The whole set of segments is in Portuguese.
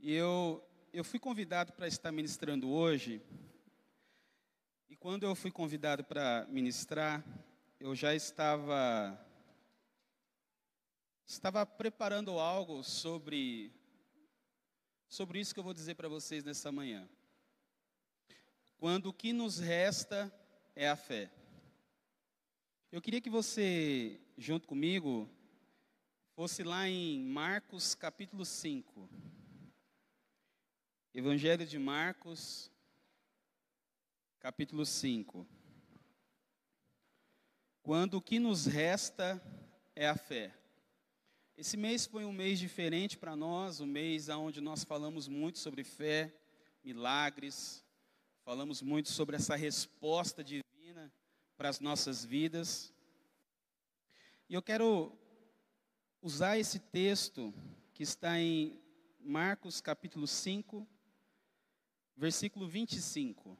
E eu, eu fui convidado para estar ministrando hoje. E quando eu fui convidado para ministrar, eu já estava estava preparando algo sobre sobre isso que eu vou dizer para vocês nessa manhã. Quando o que nos resta é a fé. Eu queria que você, junto comigo, fosse lá em Marcos capítulo 5. Evangelho de Marcos, capítulo 5. Quando o que nos resta é a fé. Esse mês foi um mês diferente para nós, um mês onde nós falamos muito sobre fé, milagres, falamos muito sobre essa resposta divina para as nossas vidas. E eu quero usar esse texto que está em Marcos capítulo 5, versículo 25.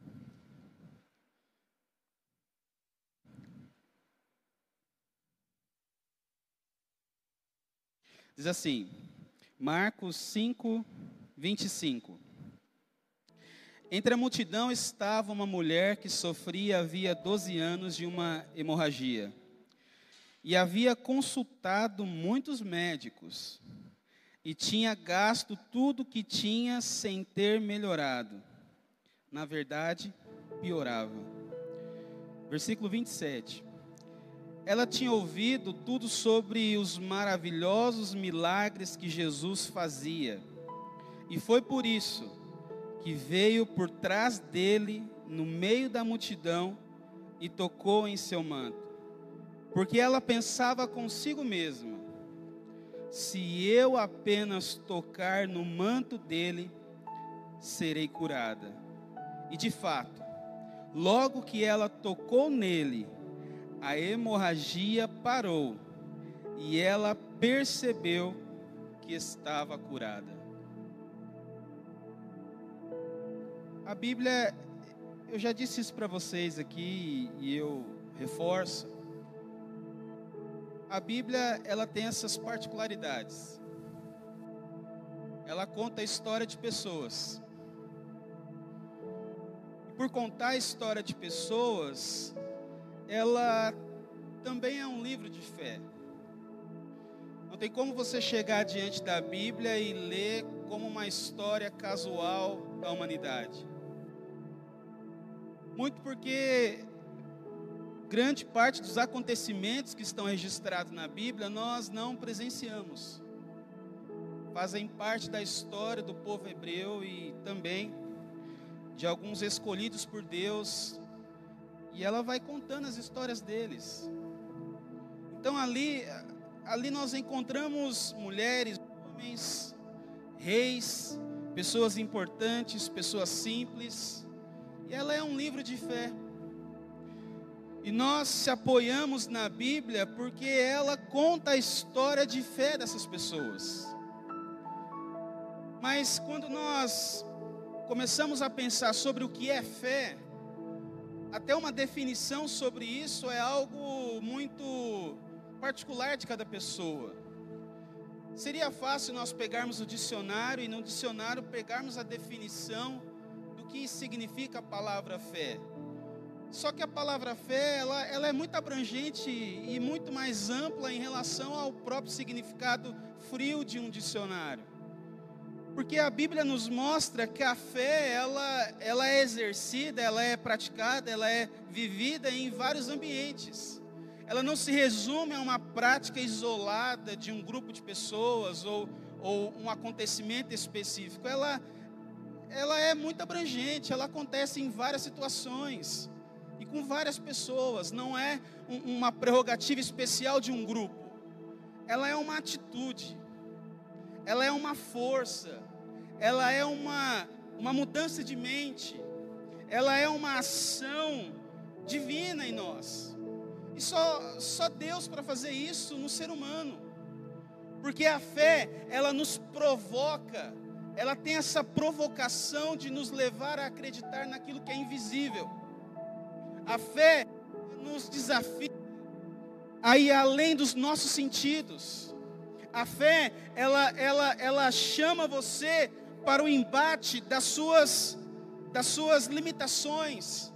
Diz assim, Marcos 5, 25. Entre a multidão estava uma mulher que sofria havia 12 anos de uma hemorragia. E havia consultado muitos médicos. E tinha gasto tudo que tinha sem ter melhorado. Na verdade, piorava. Versículo 27. Ela tinha ouvido tudo sobre os maravilhosos milagres que Jesus fazia. E foi por isso que veio por trás dele, no meio da multidão, e tocou em seu manto. Porque ela pensava consigo mesma: se eu apenas tocar no manto dele, serei curada. E de fato, logo que ela tocou nele, a hemorragia parou e ela percebeu que estava curada. A Bíblia, eu já disse isso para vocês aqui e eu reforço. A Bíblia, ela tem essas particularidades. Ela conta a história de pessoas. Por contar a história de pessoas, ela também é um livro de fé. Não tem como você chegar diante da Bíblia e ler como uma história casual da humanidade. Muito porque grande parte dos acontecimentos que estão registrados na Bíblia nós não presenciamos. Fazem parte da história do povo hebreu e também de alguns escolhidos por Deus e ela vai contando as histórias deles. Então ali, ali nós encontramos mulheres, homens, reis, pessoas importantes, pessoas simples. E ela é um livro de fé. E nós se apoiamos na Bíblia porque ela conta a história de fé dessas pessoas. Mas quando nós começamos a pensar sobre o que é fé, até uma definição sobre isso é algo muito particular de cada pessoa. Seria fácil nós pegarmos o dicionário e no dicionário pegarmos a definição do que significa a palavra fé. Só que a palavra fé, ela, ela é muito abrangente e muito mais ampla em relação ao próprio significado frio de um dicionário. Porque a Bíblia nos mostra que a fé, ela, ela é exercida, ela é praticada, ela é vivida em vários ambientes. Ela não se resume a uma prática isolada de um grupo de pessoas ou, ou um acontecimento específico. Ela, ela é muito abrangente, ela acontece em várias situações e com várias pessoas. Não é um, uma prerrogativa especial de um grupo. Ela é uma atitude, ela é uma força, ela é uma, uma mudança de mente, ela é uma ação divina em nós. E só, só Deus para fazer isso no ser humano. Porque a fé, ela nos provoca, ela tem essa provocação de nos levar a acreditar naquilo que é invisível. A fé nos desafia a ir além dos nossos sentidos. A fé, ela, ela, ela chama você para o embate das suas, das suas limitações.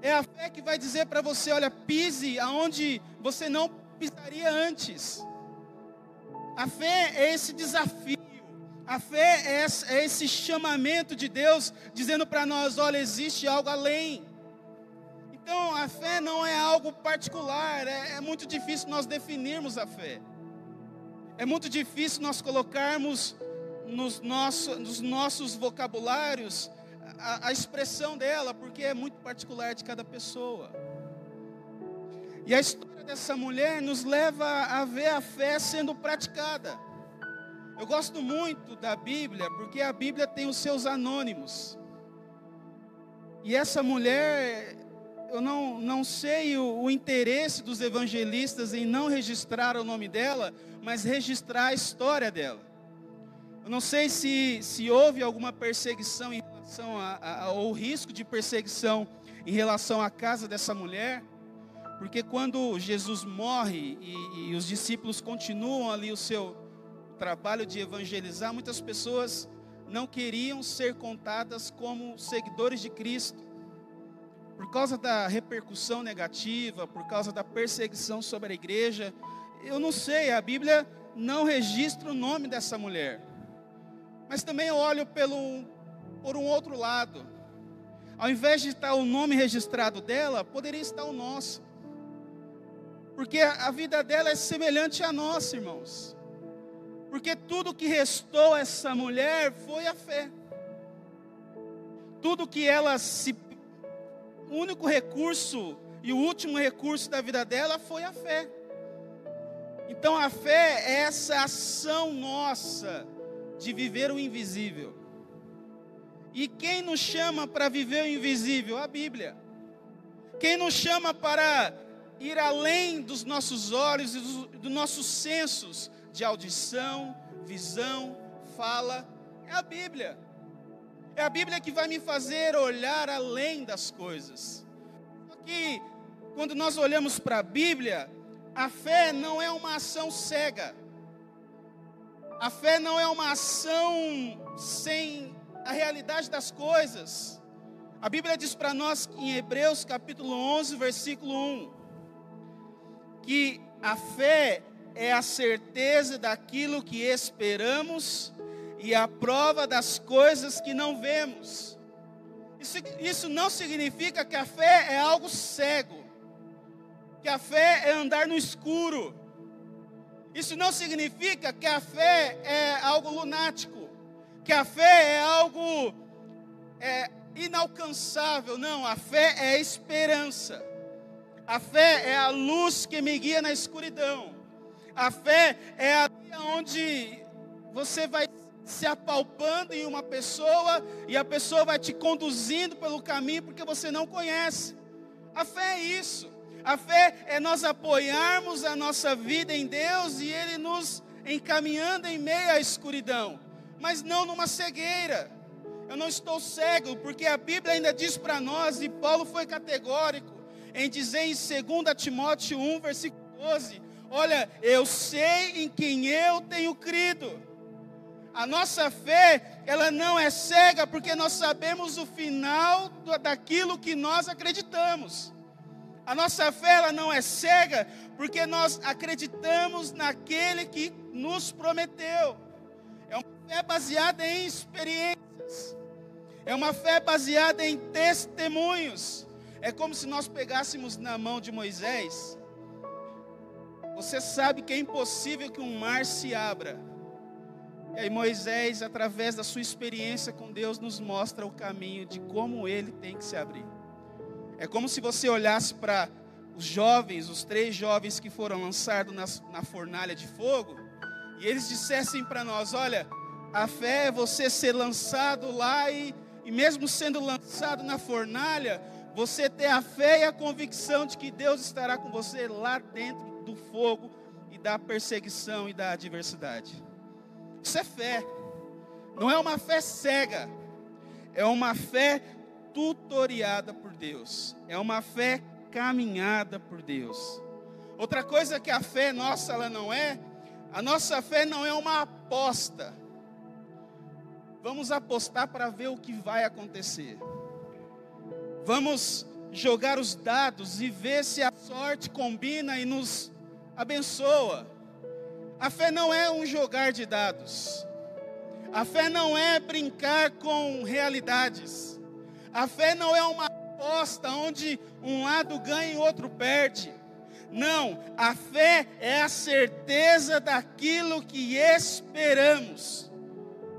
É a fé que vai dizer para você: olha, pise aonde você não pisaria antes. A fé é esse desafio. A fé é esse é chamamento de Deus dizendo para nós: olha, existe algo além. Então, a fé não é algo particular, é, é muito difícil nós definirmos a fé. É muito difícil nós colocarmos nos, nosso, nos nossos vocabulários a, a expressão dela, porque é muito particular de cada pessoa. E a história dessa mulher nos leva a ver a fé sendo praticada. Eu gosto muito da Bíblia, porque a Bíblia tem os seus anônimos. E essa mulher, eu não, não sei o, o, interesse dos evangelistas em não registrar o nome dela, mas registrar a história dela. Eu não sei se, se houve alguma perseguição em relação a, a, ao risco de perseguição em relação à casa dessa mulher, porque quando Jesus morre e, e os discípulos continuam ali o seu trabalho de evangelizar, muitas pessoas não queriam ser contadas como seguidores de Cristo por causa da repercussão negativa, por causa da perseguição sobre a igreja, eu não sei, a Bíblia não registra o nome dessa mulher. Mas também eu olho pelo, por um outro lado. Ao invés de estar o nome registrado dela, poderia estar o nosso. Porque a vida dela é semelhante à nossa, irmãos. Porque tudo que restou a essa mulher foi a fé. Tudo que ela se o único recurso e o último recurso da vida dela foi a fé. Então a fé é essa ação nossa de viver o invisível. E quem nos chama para viver o invisível? A Bíblia. Quem nos chama para ir além dos nossos olhos e dos, dos nossos sensos de audição, visão, fala, é a Bíblia. É a Bíblia que vai me fazer olhar além das coisas. Só que quando nós olhamos para a Bíblia, a fé não é uma ação cega. A fé não é uma ação sem a realidade das coisas. A Bíblia diz para nós em Hebreus capítulo 11, versículo 1, que a fé é a certeza daquilo que esperamos e a prova das coisas que não vemos. Isso, isso não significa que a fé é algo cego, que a fé é andar no escuro. Isso não significa que a fé é algo lunático, que a fé é algo é, inalcançável. Não, a fé é esperança. A fé é a luz que me guia na escuridão. A fé é a onde você vai se apalpando em uma pessoa e a pessoa vai te conduzindo pelo caminho porque você não conhece. A fé é isso. A fé é nós apoiarmos a nossa vida em Deus e Ele nos encaminhando em meio à escuridão, mas não numa cegueira. Eu não estou cego, porque a Bíblia ainda diz para nós, e Paulo foi categórico em dizer em 2 Timóteo 1, versículo 12: Olha, eu sei em quem eu tenho crido a nossa fé, ela não é cega porque nós sabemos o final daquilo que nós acreditamos. A nossa fé, ela não é cega porque nós acreditamos naquele que nos prometeu. É uma fé baseada em experiências. É uma fé baseada em testemunhos. É como se nós pegássemos na mão de Moisés. Você sabe que é impossível que um mar se abra e aí Moisés, através da sua experiência com Deus, nos mostra o caminho de como ele tem que se abrir. É como se você olhasse para os jovens, os três jovens que foram lançados na, na fornalha de fogo, e eles dissessem para nós: olha, a fé é você ser lançado lá e, e mesmo sendo lançado na fornalha, você ter a fé e a convicção de que Deus estará com você lá dentro do fogo e da perseguição e da adversidade. Isso é fé. Não é uma fé cega. É uma fé tutoriada por Deus. É uma fé caminhada por Deus. Outra coisa que a fé nossa ela não é, a nossa fé não é uma aposta. vamos apostar para ver o que vai acontecer. Vamos jogar os dados e ver se a sorte combina e nos abençoa. A fé não é um jogar de dados. A fé não é brincar com realidades. A fé não é uma aposta onde um lado ganha e outro perde. Não, a fé é a certeza daquilo que esperamos.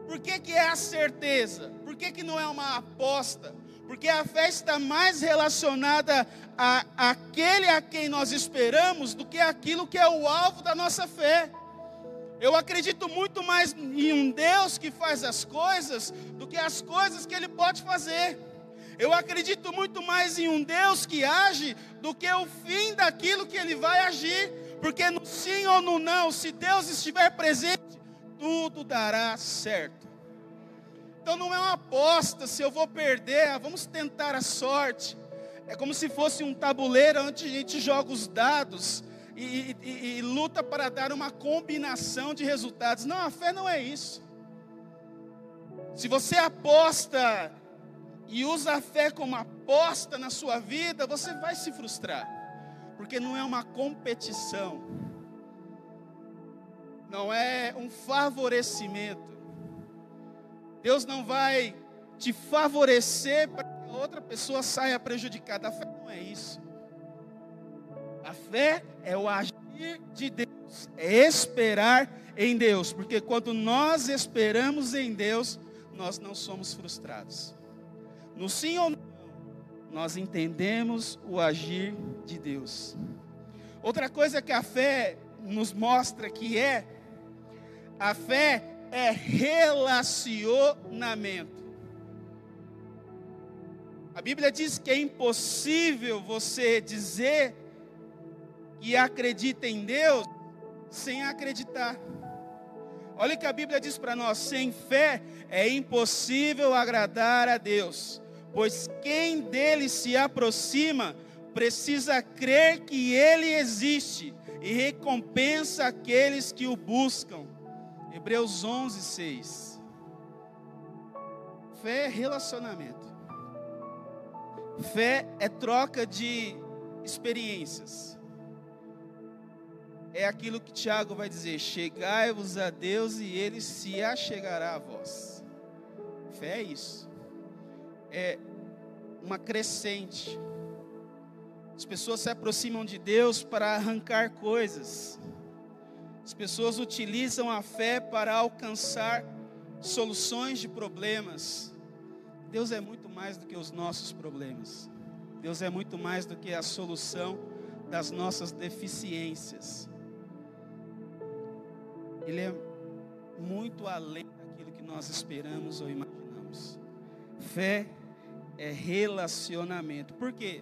Por que, que é a certeza? Por que, que não é uma aposta? Porque a fé está mais relacionada a aquele a quem nós esperamos do que aquilo que é o alvo da nossa fé. Eu acredito muito mais em um Deus que faz as coisas do que as coisas que Ele pode fazer. Eu acredito muito mais em um Deus que age do que o fim daquilo que Ele vai agir. Porque no sim ou no não, se Deus estiver presente, tudo dará certo. Então não é uma aposta se eu vou perder, ah, vamos tentar a sorte. É como se fosse um tabuleiro onde a gente joga os dados e, e, e luta para dar uma combinação de resultados. Não, a fé não é isso. Se você aposta e usa a fé como aposta na sua vida, você vai se frustrar, porque não é uma competição, não é um favorecimento. Deus não vai te favorecer para que a outra pessoa saia prejudicada. A fé não é isso. A fé é o agir de Deus, é esperar em Deus, porque quando nós esperamos em Deus, nós não somos frustrados. No sim ou não, nós entendemos o agir de Deus. Outra coisa que a fé nos mostra que é, a fé é relacionamento. A Bíblia diz que é impossível você dizer que acredita em Deus sem acreditar. Olha o que a Bíblia diz para nós: sem fé é impossível agradar a Deus, pois quem dele se aproxima precisa crer que ele existe e recompensa aqueles que o buscam. Hebreus 11, 6. Fé é relacionamento. Fé é troca de experiências. É aquilo que Tiago vai dizer: chegai-vos a Deus e ele se achegará a vós. Fé é isso. É uma crescente. As pessoas se aproximam de Deus para arrancar coisas. As pessoas utilizam a fé para alcançar soluções de problemas. Deus é muito mais do que os nossos problemas. Deus é muito mais do que a solução das nossas deficiências. Ele é muito além daquilo que nós esperamos ou imaginamos. Fé é relacionamento. Por quê?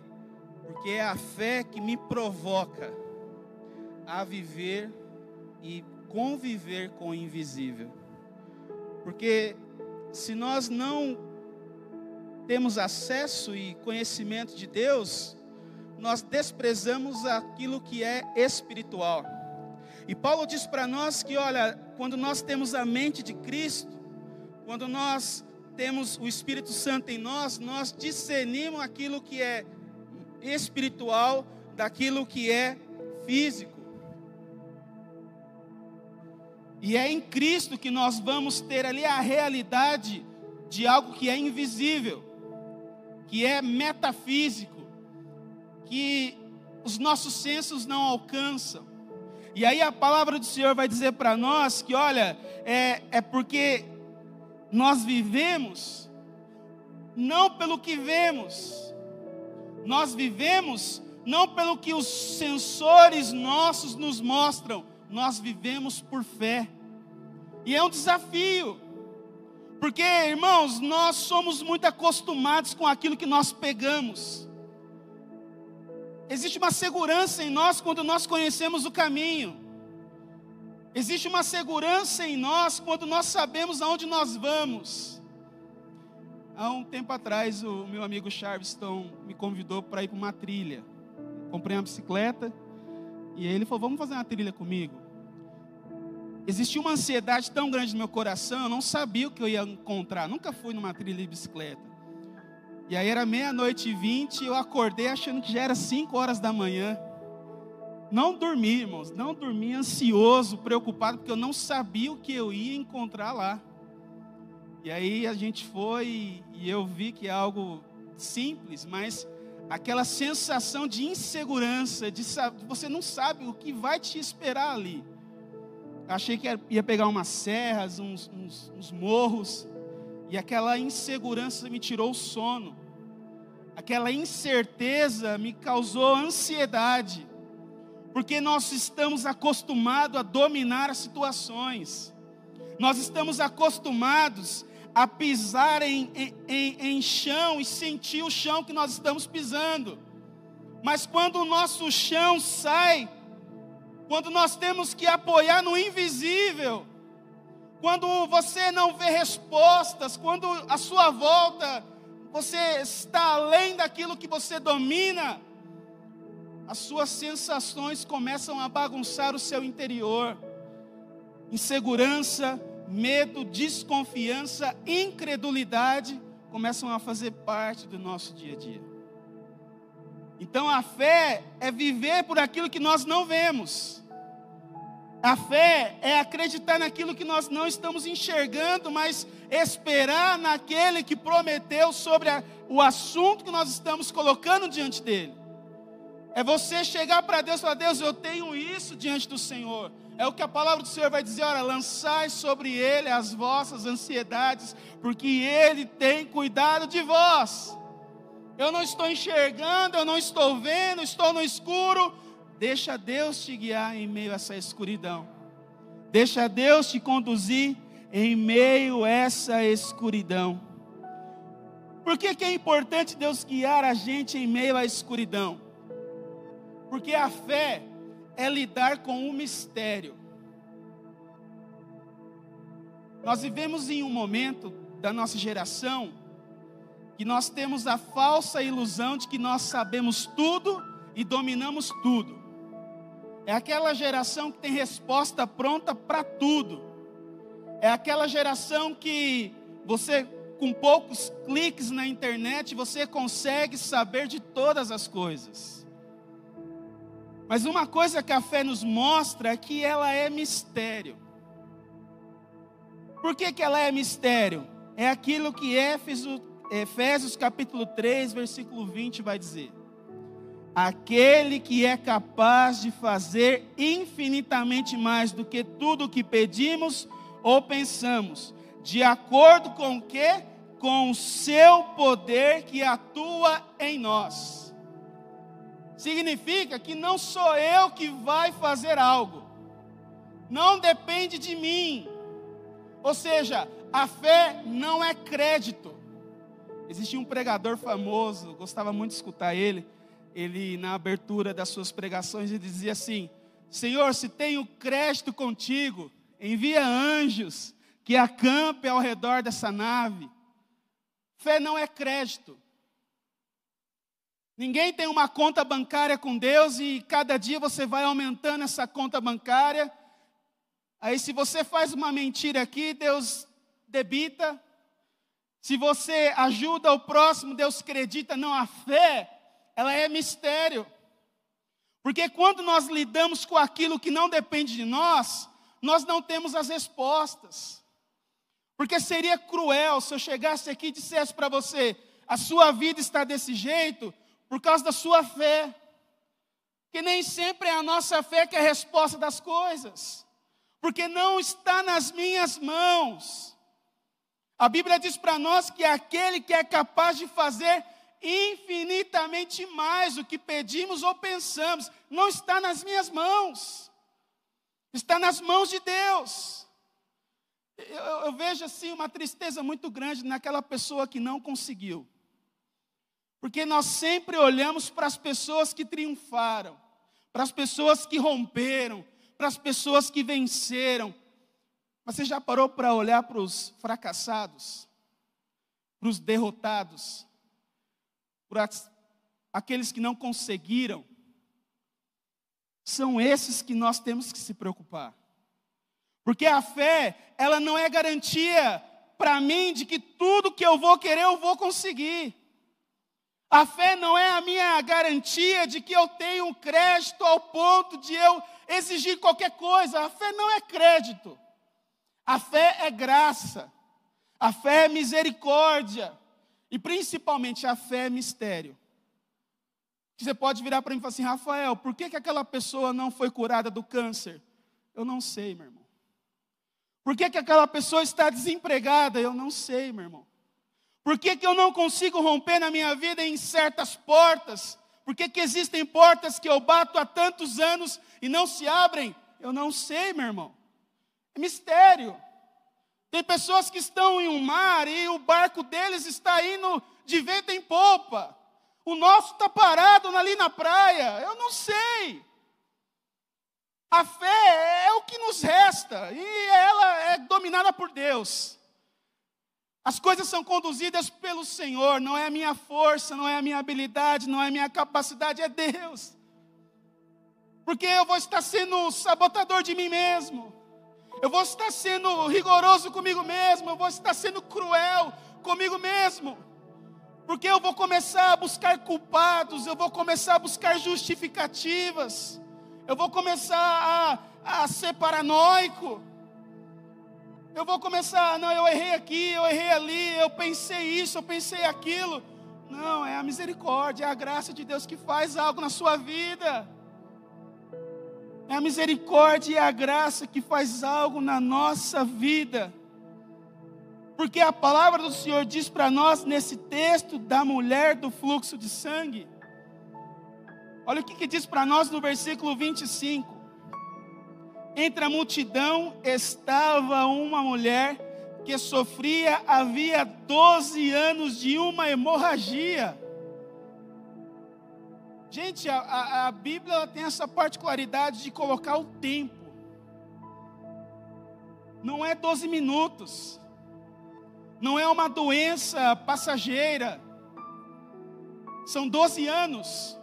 Porque é a fé que me provoca a viver e conviver com o invisível. Porque se nós não temos acesso e conhecimento de Deus, nós desprezamos aquilo que é espiritual. E Paulo diz para nós que, olha, quando nós temos a mente de Cristo, quando nós temos o Espírito Santo em nós, nós discernimos aquilo que é espiritual daquilo que é físico. E é em Cristo que nós vamos ter ali a realidade de algo que é invisível, que é metafísico, que os nossos sensos não alcançam. E aí a palavra do Senhor vai dizer para nós que, olha, é, é porque nós vivemos não pelo que vemos, nós vivemos não pelo que os sensores nossos nos mostram, nós vivemos por fé. E é um desafio. Porque, irmãos, nós somos muito acostumados com aquilo que nós pegamos. Existe uma segurança em nós quando nós conhecemos o caminho. Existe uma segurança em nós quando nós sabemos aonde nós vamos. Há um tempo atrás, o meu amigo Charleston me convidou para ir para uma trilha. Comprei uma bicicleta e ele falou: Vamos fazer uma trilha comigo. existia uma ansiedade tão grande no meu coração, eu não sabia o que eu ia encontrar. Nunca fui numa trilha de bicicleta. E aí era meia-noite e vinte, eu acordei achando que já era cinco horas da manhã. Não dormi, irmãos, não dormi ansioso, preocupado, porque eu não sabia o que eu ia encontrar lá. E aí a gente foi e eu vi que é algo simples, mas aquela sensação de insegurança, de você não sabe o que vai te esperar ali. Achei que ia pegar umas serras, uns, uns, uns morros, e aquela insegurança me tirou o sono. Aquela incerteza me causou ansiedade, porque nós estamos acostumados a dominar as situações, nós estamos acostumados a pisar em, em, em, chão e sentir o chão que nós estamos pisando. Mas quando o nosso chão sai, quando nós temos que apoiar no invisível, quando você não vê respostas, quando a sua volta você está além daquilo que você domina, as suas sensações começam a bagunçar o seu interior. Insegurança, medo, desconfiança, incredulidade começam a fazer parte do nosso dia a dia. Então a fé é viver por aquilo que nós não vemos. A fé é acreditar naquilo que nós não estamos enxergando, mas esperar naquele que prometeu sobre a, o assunto que nós estamos colocando diante dele. É você chegar para Deus e falar: Deus, eu tenho isso diante do Senhor. É o que a palavra do Senhor vai dizer: olha, lançai sobre ele as vossas ansiedades, porque ele tem cuidado de vós. Eu não estou enxergando, eu não estou vendo, estou no escuro. Deixa Deus te guiar em meio a essa escuridão. Deixa Deus te conduzir em meio a essa escuridão. Por que, que é importante Deus guiar a gente em meio à escuridão? Porque a fé é lidar com o mistério. Nós vivemos em um momento da nossa geração que nós temos a falsa ilusão de que nós sabemos tudo e dominamos tudo. É aquela geração que tem resposta pronta para tudo. É aquela geração que você, com poucos cliques na internet, você consegue saber de todas as coisas. Mas uma coisa que a fé nos mostra é que ela é mistério. Por que, que ela é mistério? É aquilo que Éfeso, Efésios capítulo 3, versículo 20 vai dizer. Aquele que é capaz de fazer infinitamente mais do que tudo o que pedimos ou pensamos, de acordo com o que? Com o seu poder que atua em nós significa que não sou eu que vai fazer algo, não depende de mim. Ou seja, a fé não é crédito. Existia um pregador famoso, gostava muito de escutar ele. Ele, na abertura das suas pregações, ele dizia assim: Senhor, se tenho crédito contigo, envia anjos que acampem ao redor dessa nave. Fé não é crédito. Ninguém tem uma conta bancária com Deus e cada dia você vai aumentando essa conta bancária. Aí, se você faz uma mentira aqui, Deus debita. Se você ajuda o próximo, Deus acredita. Não, a fé, ela é mistério. Porque quando nós lidamos com aquilo que não depende de nós, nós não temos as respostas. Porque seria cruel se eu chegasse aqui e dissesse para você: a sua vida está desse jeito, por causa da sua fé. Que nem sempre é a nossa fé que é a resposta das coisas, porque não está nas minhas mãos. A Bíblia diz para nós que aquele que é capaz de fazer infinitamente mais do que pedimos ou pensamos, não está nas minhas mãos, está nas mãos de Deus. Eu, eu, vejo assim uma tristeza muito grande naquela pessoa que não conseguiu. Porque nós sempre olhamos para as pessoas que triunfaram, para as pessoas que romperam, para as pessoas que venceram. Mas você já parou para olhar para os fracassados, para os derrotados, para aqueles que não conseguiram? São esses que nós temos que se preocupar. Porque a fé, ela não é garantia para mim de que tudo que eu vou querer eu vou conseguir. A fé não é a minha garantia de que eu tenho um crédito ao ponto de eu exigir qualquer coisa. A fé não é crédito. A fé é graça. A fé é misericórdia. E principalmente a fé é mistério. Você pode virar para mim e falar assim: Rafael, por que, que aquela pessoa não foi curada do câncer? Eu não sei, meu irmão. Por que, que aquela pessoa está desempregada? Eu não sei, meu irmão. Por que, que eu não consigo romper na minha vida em certas portas? Por que, que existem portas que eu bato há tantos anos e não se abrem? Eu não sei, meu irmão. É mistério. Tem pessoas que estão em um mar e o barco deles está indo de vento em popa. O nosso está parado ali na praia. Eu não sei. A fé é o que nos resta e ela é dominada por Deus. As coisas são conduzidas pelo Senhor, não é a minha força, não é a minha habilidade, não é a minha capacidade, é Deus. Porque eu vou estar sendo sabotador de mim mesmo, eu vou estar sendo rigoroso comigo mesmo, eu vou estar sendo cruel comigo mesmo, porque eu vou começar a buscar culpados, eu vou começar a buscar justificativas, eu vou começar a, a ser paranoico. Eu vou começar, não, eu errei aqui, eu errei ali, eu pensei isso, eu pensei aquilo. Não, é a misericórdia, é a graça de Deus que faz algo na sua vida. É a misericórdia e a graça que faz algo na nossa vida. Porque a palavra do Senhor diz para nós nesse texto da mulher do fluxo de sangue. Olha o que, que diz para nós no versículo 25. Entre a multidão estava uma mulher que sofria havia 12 anos de uma hemorragia. Gente, a, a, a Bíblia tem essa particularidade de colocar o tempo. Não é 12 minutos. Não é uma doença passageira. São 12 anos.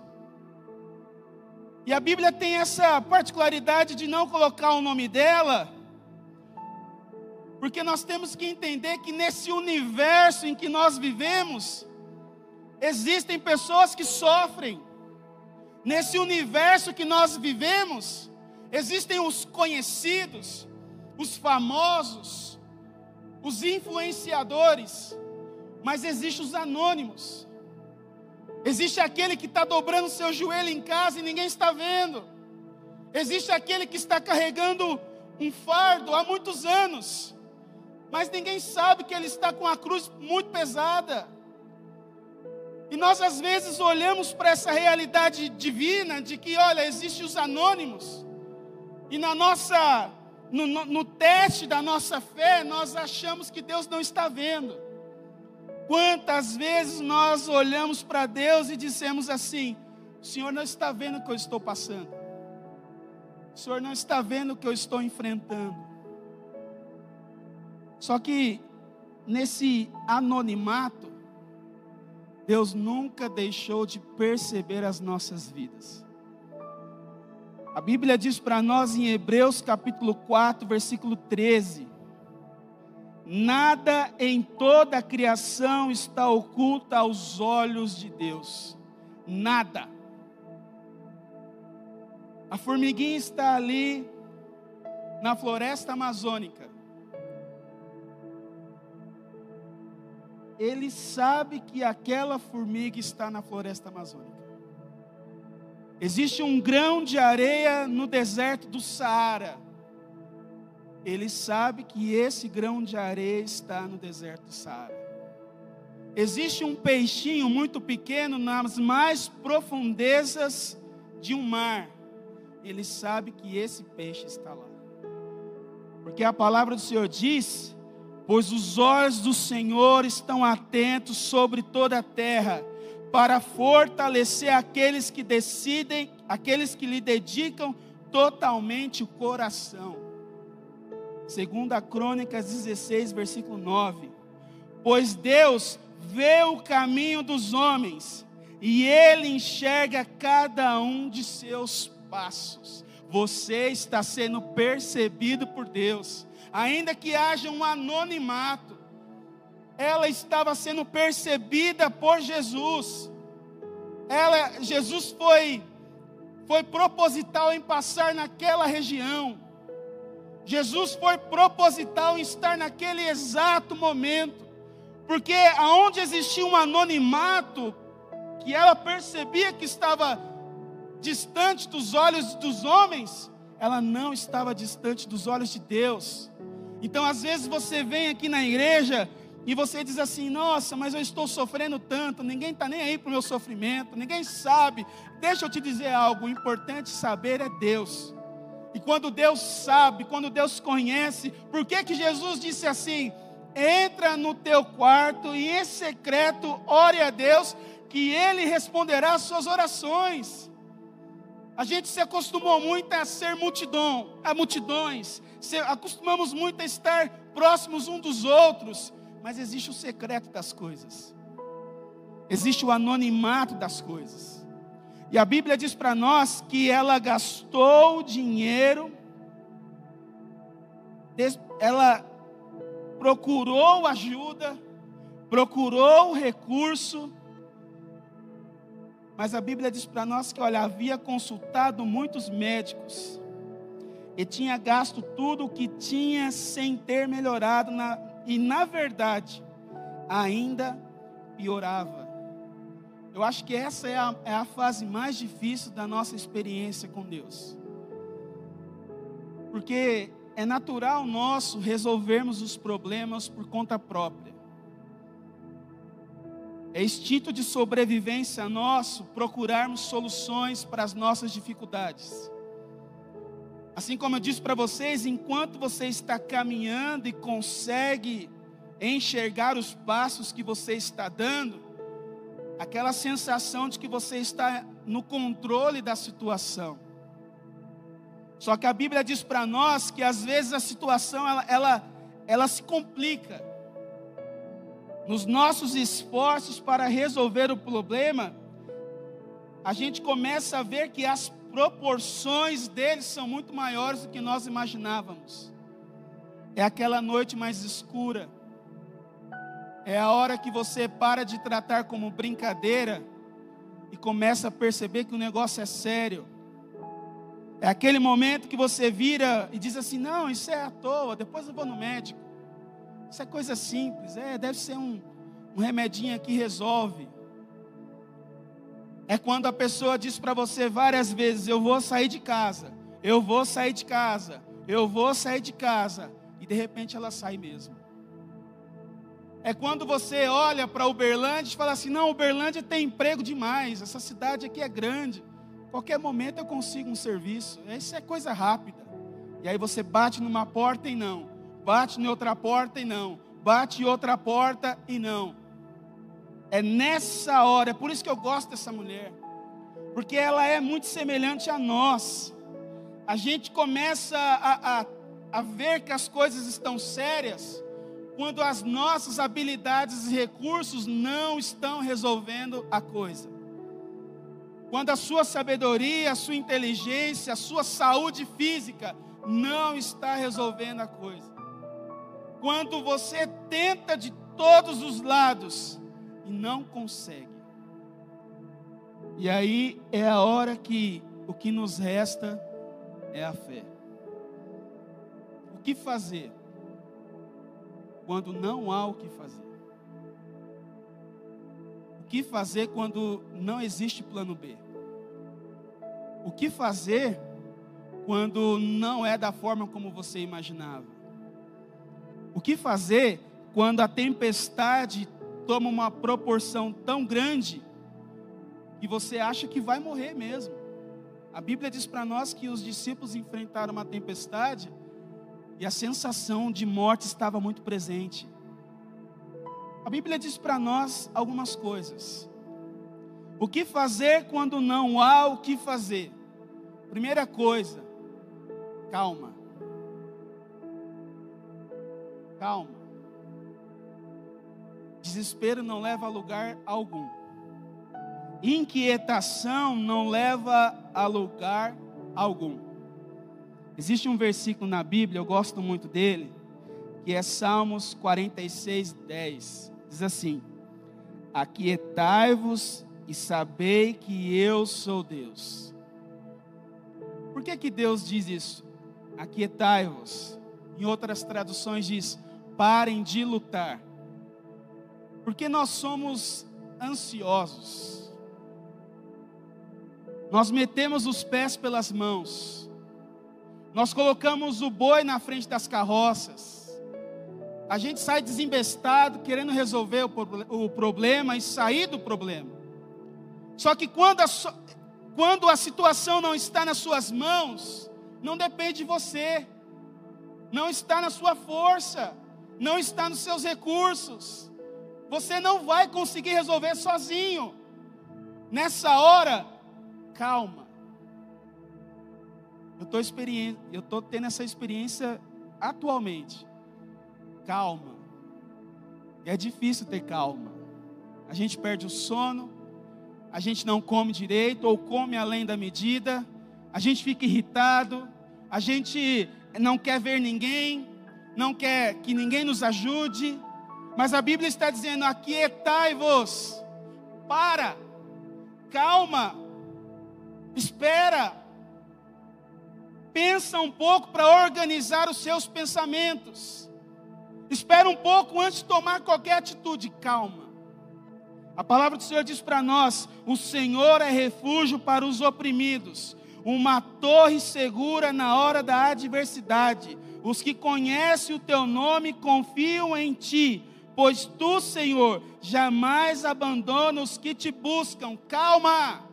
E a Bíblia tem essa particularidade de não colocar o nome dela, porque nós temos que entender que nesse universo em que nós vivemos, existem pessoas que sofrem. Nesse universo que nós vivemos, existem os conhecidos, os famosos, os influenciadores, mas existem os anônimos. Existe aquele que está dobrando seu joelho em casa e ninguém está vendo. Existe aquele que está carregando um fardo há muitos anos, mas ninguém sabe que ele está com a cruz muito pesada. E nós às vezes olhamos para essa realidade divina de que, olha, existem os anônimos, e na nossa, no, no, no teste da nossa fé, nós achamos que Deus não está vendo. Quantas vezes nós olhamos para Deus e dissemos assim: o Senhor não está vendo o que eu estou passando, o Senhor não está vendo o que eu estou enfrentando. Só que nesse anonimato, Deus nunca deixou de perceber as nossas vidas. A Bíblia diz para nós em Hebreus capítulo 4, versículo 13: Nada em toda a criação está oculta aos olhos de Deus. Nada. A formiguinha está ali na floresta amazônica. Ele sabe que aquela formiga está na floresta amazônica. Existe um grão de areia no deserto do Saara ele sabe que esse grão de areia está no deserto do Saara. Existe um peixinho muito pequeno nas mais profundezas de um mar. Ele sabe que esse peixe está lá. Porque a palavra do Senhor diz: Pois os olhos do Senhor estão atentos sobre toda a terra, para fortalecer aqueles que decidem, aqueles que lhe dedicam totalmente o coração. Segunda Crônicas 16, versículo 9. Pois Deus vê o caminho dos homens e ele enxerga cada um de seus passos. você está sendo percebido por Deus, ainda que haja um anonimato, ela estava sendo percebida por Jesus. Ela, Jesus foi foi proposital em passar naquela região. Jesus foi proposital em estar naquele exato momento, porque aonde existia um anonimato, que ela percebia que estava distante dos olhos dos homens, ela não estava distante dos olhos de Deus. Então, às vezes você vem aqui na igreja e você diz assim: Nossa, mas eu estou sofrendo tanto, ninguém está nem aí para o meu sofrimento, ninguém sabe. Deixa eu te dizer algo: o importante saber é Deus. E quando Deus sabe, quando Deus conhece, por que, que Jesus disse assim? Entra no teu quarto e em secreto ore a Deus, que Ele responderá às suas orações. A gente se acostumou muito a ser multidão, a multidões, se, acostumamos muito a estar próximos um dos outros, mas existe o secreto das coisas, existe o anonimato das coisas. E a Bíblia diz para nós que ela gastou dinheiro, ela procurou ajuda, procurou recurso, mas a Bíblia diz para nós que, olha, havia consultado muitos médicos e tinha gasto tudo o que tinha sem ter melhorado, na, e na verdade, ainda piorava. Eu acho que essa é a, é a fase mais difícil da nossa experiência com Deus. Porque é natural nosso resolvermos os problemas por conta própria. É instinto de sobrevivência nosso procurarmos soluções para as nossas dificuldades. Assim como eu disse para vocês, enquanto você está caminhando e consegue enxergar os passos que você está dando, aquela sensação de que você está no controle da situação. Só que a Bíblia diz para nós que às vezes a situação ela, ela, ela se complica. Nos nossos esforços para resolver o problema, a gente começa a ver que as proporções deles são muito maiores do que nós imaginávamos. É aquela noite mais escura, é a hora que você para de tratar como brincadeira e começa a perceber que o negócio é sério. É aquele momento que você vira e diz assim: não, isso é à toa, depois eu vou no médico. Isso é coisa simples, é, deve ser um, um remedinho que resolve. É quando a pessoa diz para você várias vezes: eu vou sair de casa, eu vou sair de casa, eu vou sair de casa, e de repente ela sai mesmo. É quando você olha para Uberlândia e fala assim: não, Uberlândia tem emprego demais, essa cidade aqui é grande. Qualquer momento eu consigo um serviço. Isso é coisa rápida. E aí você bate numa porta e não, bate em outra porta e não, bate em outra porta e não. É nessa hora, é por isso que eu gosto dessa mulher, porque ela é muito semelhante a nós. A gente começa a, a, a ver que as coisas estão sérias quando as nossas habilidades e recursos não estão resolvendo a coisa. Quando a sua sabedoria, a sua inteligência, a sua saúde física não está resolvendo a coisa. Quando você tenta de todos os lados e não consegue. E aí é a hora que o que nos resta é a fé. O que fazer? Quando não há o que fazer? O que fazer quando não existe plano B? O que fazer quando não é da forma como você imaginava? O que fazer quando a tempestade toma uma proporção tão grande que você acha que vai morrer mesmo? A Bíblia diz para nós que os discípulos enfrentaram uma tempestade e a sensação de morte estava muito presente. A Bíblia diz para nós algumas coisas. O que fazer quando não há o que fazer? Primeira coisa, calma. Calma. Desespero não leva a lugar algum. Inquietação não leva a lugar algum. Existe um versículo na Bíblia, eu gosto muito dele, que é Salmos 46, 10. Diz assim: Aquietai-vos e sabei que eu sou Deus. Por que, que Deus diz isso? Aquietai-vos. Em outras traduções diz: parem de lutar. Porque nós somos ansiosos. Nós metemos os pés pelas mãos. Nós colocamos o boi na frente das carroças. A gente sai desembestado, querendo resolver o, problema e sair do problema. Só que quando a, quando a situação não está nas suas mãos, não depende de você, não está na sua força, não está nos seus recursos. Você não vai conseguir resolver sozinho. Nessa hora, calma. Eu estou tendo essa experiência atualmente. Calma. E é difícil ter calma. A gente perde o sono, a gente não come direito ou come além da medida, a gente fica irritado, a gente não quer ver ninguém, não quer que ninguém nos ajude, mas a Bíblia está dizendo: aquietai-vos, para, calma, espera, pensa um pouco para organizar os seus pensamentos, espera um pouco antes de tomar qualquer atitude, calma. A palavra do Senhor diz para nós: o Senhor é refúgio para os oprimidos, uma torre segura na hora da adversidade. Os que conhecem o teu nome confiam em ti, pois tu, Senhor, jamais abandona os que te buscam. Calma!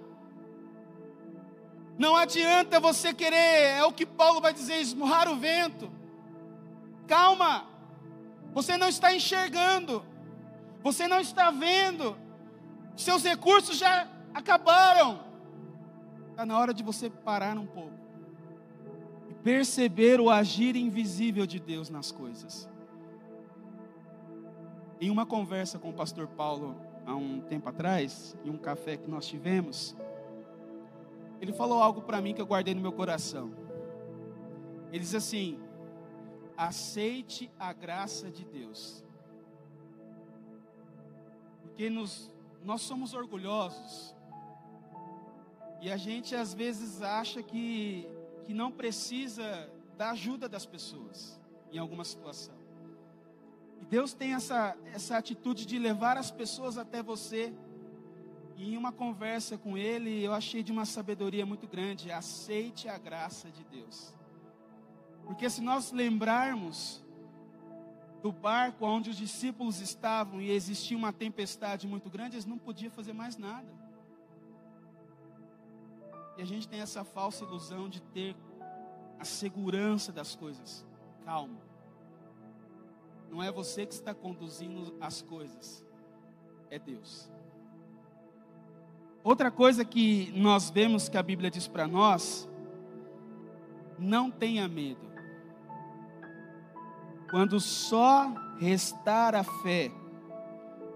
Não adianta você querer, é o que Paulo vai dizer, esmurrar o vento. Calma! Você não está enxergando, você não está vendo, seus recursos já acabaram. Está na hora de você parar um pouco e perceber o agir invisível de Deus nas coisas. Em uma conversa com o pastor Paulo há um tempo atrás, em um café que nós tivemos, ele falou algo para mim que eu guardei no meu coração. Ele diz assim: aceite a graça de Deus. Porque nos nós somos orgulhosos. E a gente às vezes acha que, que não precisa da ajuda das pessoas em alguma situação. E Deus tem essa, essa atitude de levar as pessoas até você. E em uma conversa com Ele, eu achei de uma sabedoria muito grande. Aceite a graça de Deus. Porque se nós lembrarmos do barco onde os discípulos estavam e existia uma tempestade muito grande, eles não podiam fazer mais nada. E a gente tem essa falsa ilusão de ter a segurança das coisas. Calma. Não é você que está conduzindo as coisas, é Deus. Outra coisa que nós vemos que a Bíblia diz para nós: não tenha medo. Quando só restar a fé,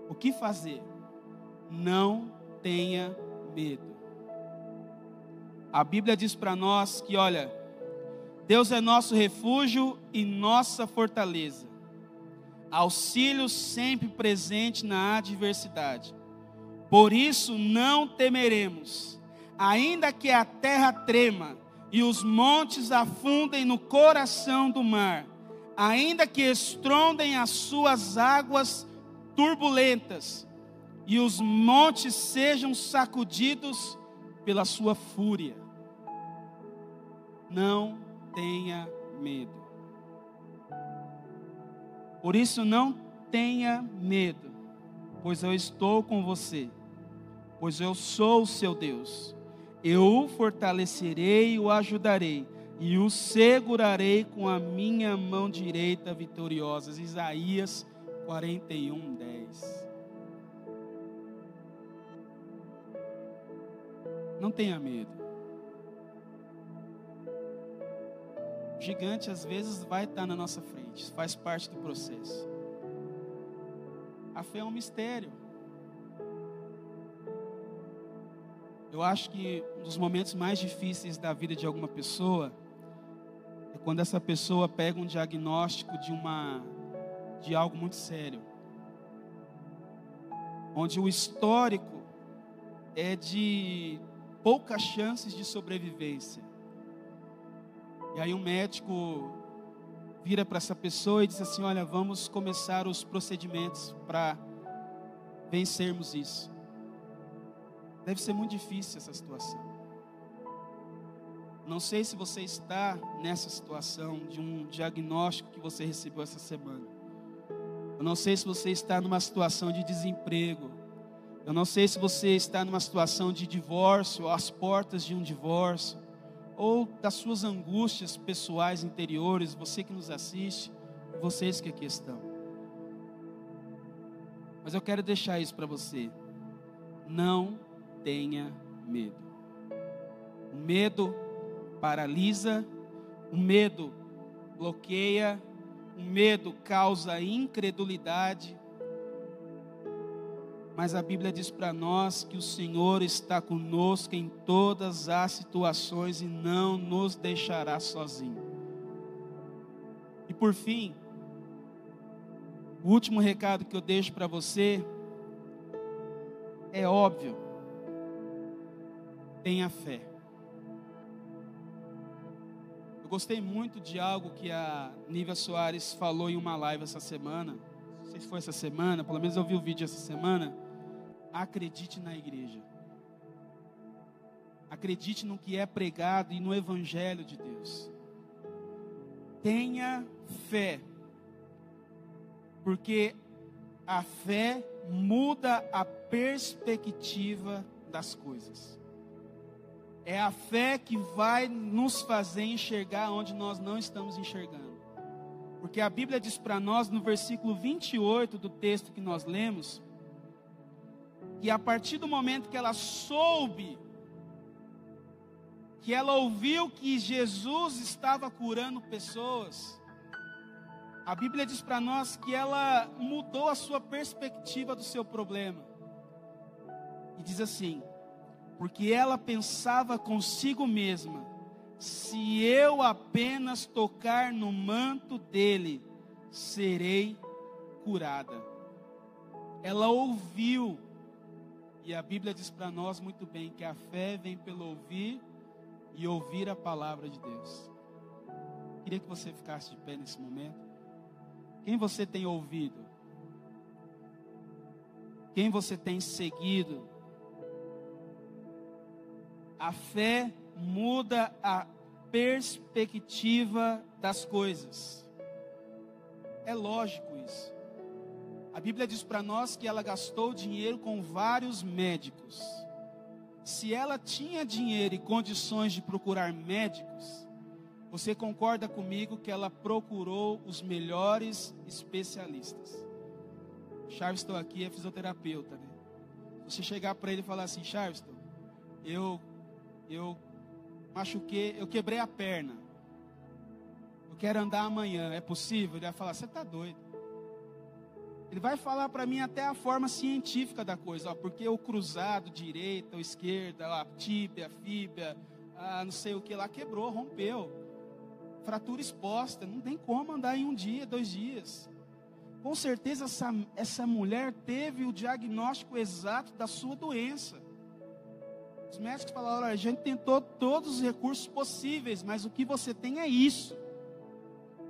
o que fazer? Não tenha medo. A Bíblia diz para nós que, olha, Deus é nosso refúgio e nossa fortaleza, auxílio sempre presente na adversidade. Por isso não temeremos, ainda que a terra trema e os montes afundem no coração do mar ainda que estrondem as suas águas turbulentas e os montes sejam sacudidos pela sua fúria. Não tenha medo. Por isso, não tenha medo, pois eu estou com você, pois eu sou o seu Deus. Eu o fortalecerei o ajudarei e o segurarei com a minha mão direita vitoriosa. Isaías 41, 10. Não tenha medo. O gigante às vezes vai estar na nossa frente, faz parte do processo. A fé é um mistério. Eu acho que um dos momentos mais difíceis da vida de alguma pessoa quando essa pessoa pega um diagnóstico de uma de algo muito sério, onde o histórico é de poucas chances de sobrevivência. E aí um médico vira para essa pessoa e diz assim: Olha, vamos começar os procedimentos para vencermos isso. Deve ser muito difícil essa situação. Não sei se você está nessa situação de um diagnóstico que você recebeu essa semana. Eu não sei se você está numa situação de desemprego. Eu não sei se você está numa situação de divórcio, às portas de um divórcio ou das suas angústias pessoais interiores, você que nos assiste, vocês que aqui estão. Mas eu quero deixar isso para você. Não tenha medo. O medo paralisa, o medo bloqueia, o medo causa incredulidade, mas a Bíblia diz para nós que o Senhor está conosco em todas as situações e não nos deixará sozinho. E por fim, o último recado que eu deixo para você é óbvio. Tenha fé. Eu gostei muito de algo que a Nívia Soares falou em uma live essa semana. Não sei se foi essa semana, pelo menos eu vi o vídeo essa semana acredite na igreja. Acredite no que é pregado e no evangelho de Deus. Tenha fé. Porque a fé muda a perspectiva das coisas. É a fé que vai nos fazer enxergar onde nós não estamos enxergando. Porque a Bíblia diz para nós, no versículo 28 do texto que nós lemos, que a partir do momento que ela soube, que ela ouviu que Jesus estava curando pessoas, a Bíblia diz para nós que ela mudou a sua perspectiva do seu problema. E diz assim: porque ela pensava consigo mesma: se eu apenas tocar no manto dele, serei curada. Ela ouviu e a Bíblia diz para nós muito bem que a fé vem pelo ouvir e ouvir a palavra de Deus. Queria que você ficasse de pé nesse momento. Quem você tem ouvido? Quem você tem seguido? A fé muda a perspectiva das coisas. É lógico isso. A Bíblia diz para nós que ela gastou dinheiro com vários médicos. Se ela tinha dinheiro e condições de procurar médicos, você concorda comigo que ela procurou os melhores especialistas? Charleston aqui é fisioterapeuta, né? Você chegar para ele e falar assim, Charleston, eu eu machuquei, eu quebrei a perna. Eu quero andar amanhã, é possível? Ele vai falar, você está doido. Ele vai falar para mim até a forma científica da coisa, ó, porque o cruzado, direita ou esquerda, a tíbia, fíbia, a não sei o que lá, quebrou, rompeu. Fratura exposta, não tem como andar em um dia, dois dias. Com certeza essa, essa mulher teve o diagnóstico exato da sua doença. Os médicos falaram: a gente tentou todos os recursos possíveis, mas o que você tem é isso.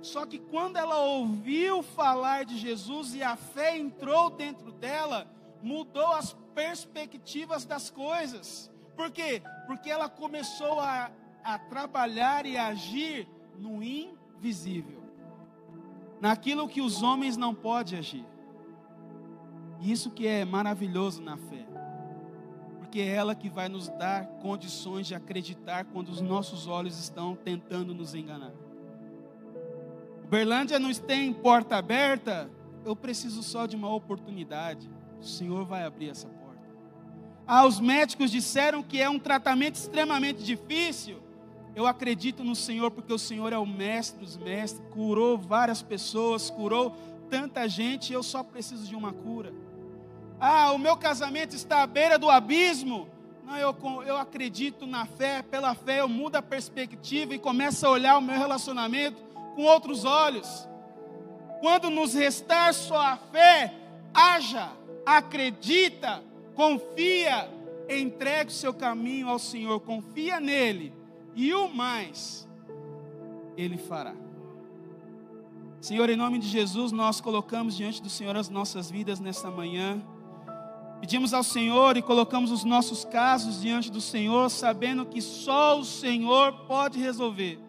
Só que quando ela ouviu falar de Jesus e a fé entrou dentro dela, mudou as perspectivas das coisas. Por quê? Porque ela começou a, a trabalhar e agir no invisível, naquilo que os homens não podem agir. Isso que é maravilhoso na fé, porque é ela que vai nos dar condições de acreditar quando os nossos olhos estão tentando nos enganar. Berlândia não tem porta aberta, eu preciso só de uma oportunidade. O Senhor vai abrir essa porta. Ah, os médicos disseram que é um tratamento extremamente difícil. Eu acredito no Senhor porque o Senhor é o mestre dos mestres, curou várias pessoas, curou tanta gente, eu só preciso de uma cura. Ah, o meu casamento está à beira do abismo. Não, eu, eu acredito na fé, pela fé eu mudo a perspectiva e começo a olhar o meu relacionamento com outros olhos. Quando nos restar só a fé, haja, acredita, confia, entregue o seu caminho ao Senhor, confia nele, e o mais ele fará. Senhor, em nome de Jesus, nós colocamos diante do Senhor as nossas vidas nesta manhã. Pedimos ao Senhor e colocamos os nossos casos diante do Senhor, sabendo que só o Senhor pode resolver.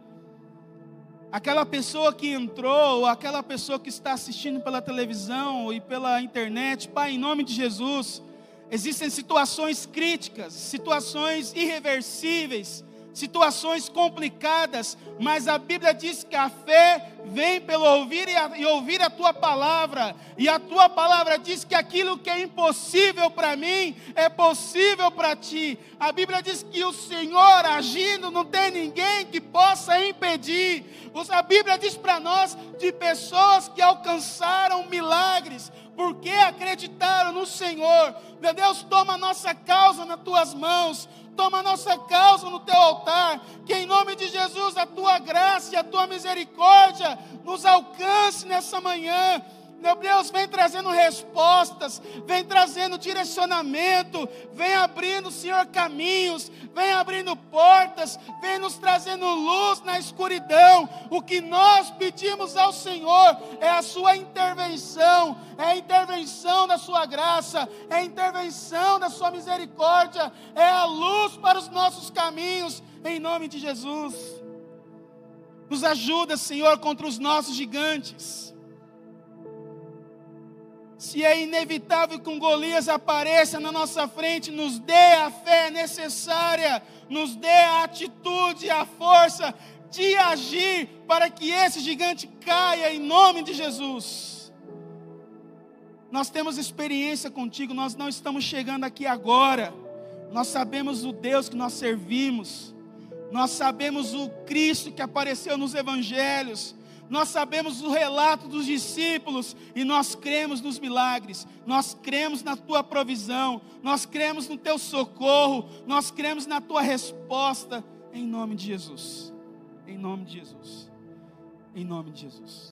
Aquela pessoa que entrou, aquela pessoa que está assistindo pela televisão e pela internet, Pai, em nome de Jesus, existem situações críticas, situações irreversíveis, situações complicadas, mas a Bíblia diz que a fé vem pelo ouvir e, a, e, ouvir a tua palavra, e a tua palavra diz que aquilo que é impossível para mim é possível para ti. A Bíblia diz que o Senhor agindo não tem ninguém que possa impedir. A Bíblia diz para nós de pessoas que alcançaram milagres, porque acreditaram no Senhor. Meu Deus, toma a nossa causa nas tuas mãos toma a nossa causa no teu altar, que em nome de Jesus a tua graça e a tua misericórdia nos alcance nessa manhã meu Deus, vem trazendo respostas, vem trazendo direcionamento, vem abrindo, Senhor, caminhos, vem abrindo portas, vem nos trazendo luz na escuridão. O que nós pedimos ao Senhor é a Sua intervenção, é a intervenção da Sua graça, é a intervenção da Sua misericórdia, é a luz para os nossos caminhos, em nome de Jesus. Nos ajuda, Senhor, contra os nossos gigantes se é inevitável que um Golias apareça na nossa frente, nos dê a fé necessária, nos dê a atitude, a força de agir para que esse gigante caia em nome de Jesus. Nós temos experiência contigo, nós não estamos chegando aqui agora. Nós sabemos o Deus que nós servimos. Nós sabemos o Cristo que apareceu nos evangelhos. Nós sabemos o relato dos discípulos e nós cremos nos milagres, nós cremos na tua provisão, nós cremos no teu socorro, nós cremos na tua resposta, em nome de Jesus. Em nome de Jesus. Em nome de Jesus.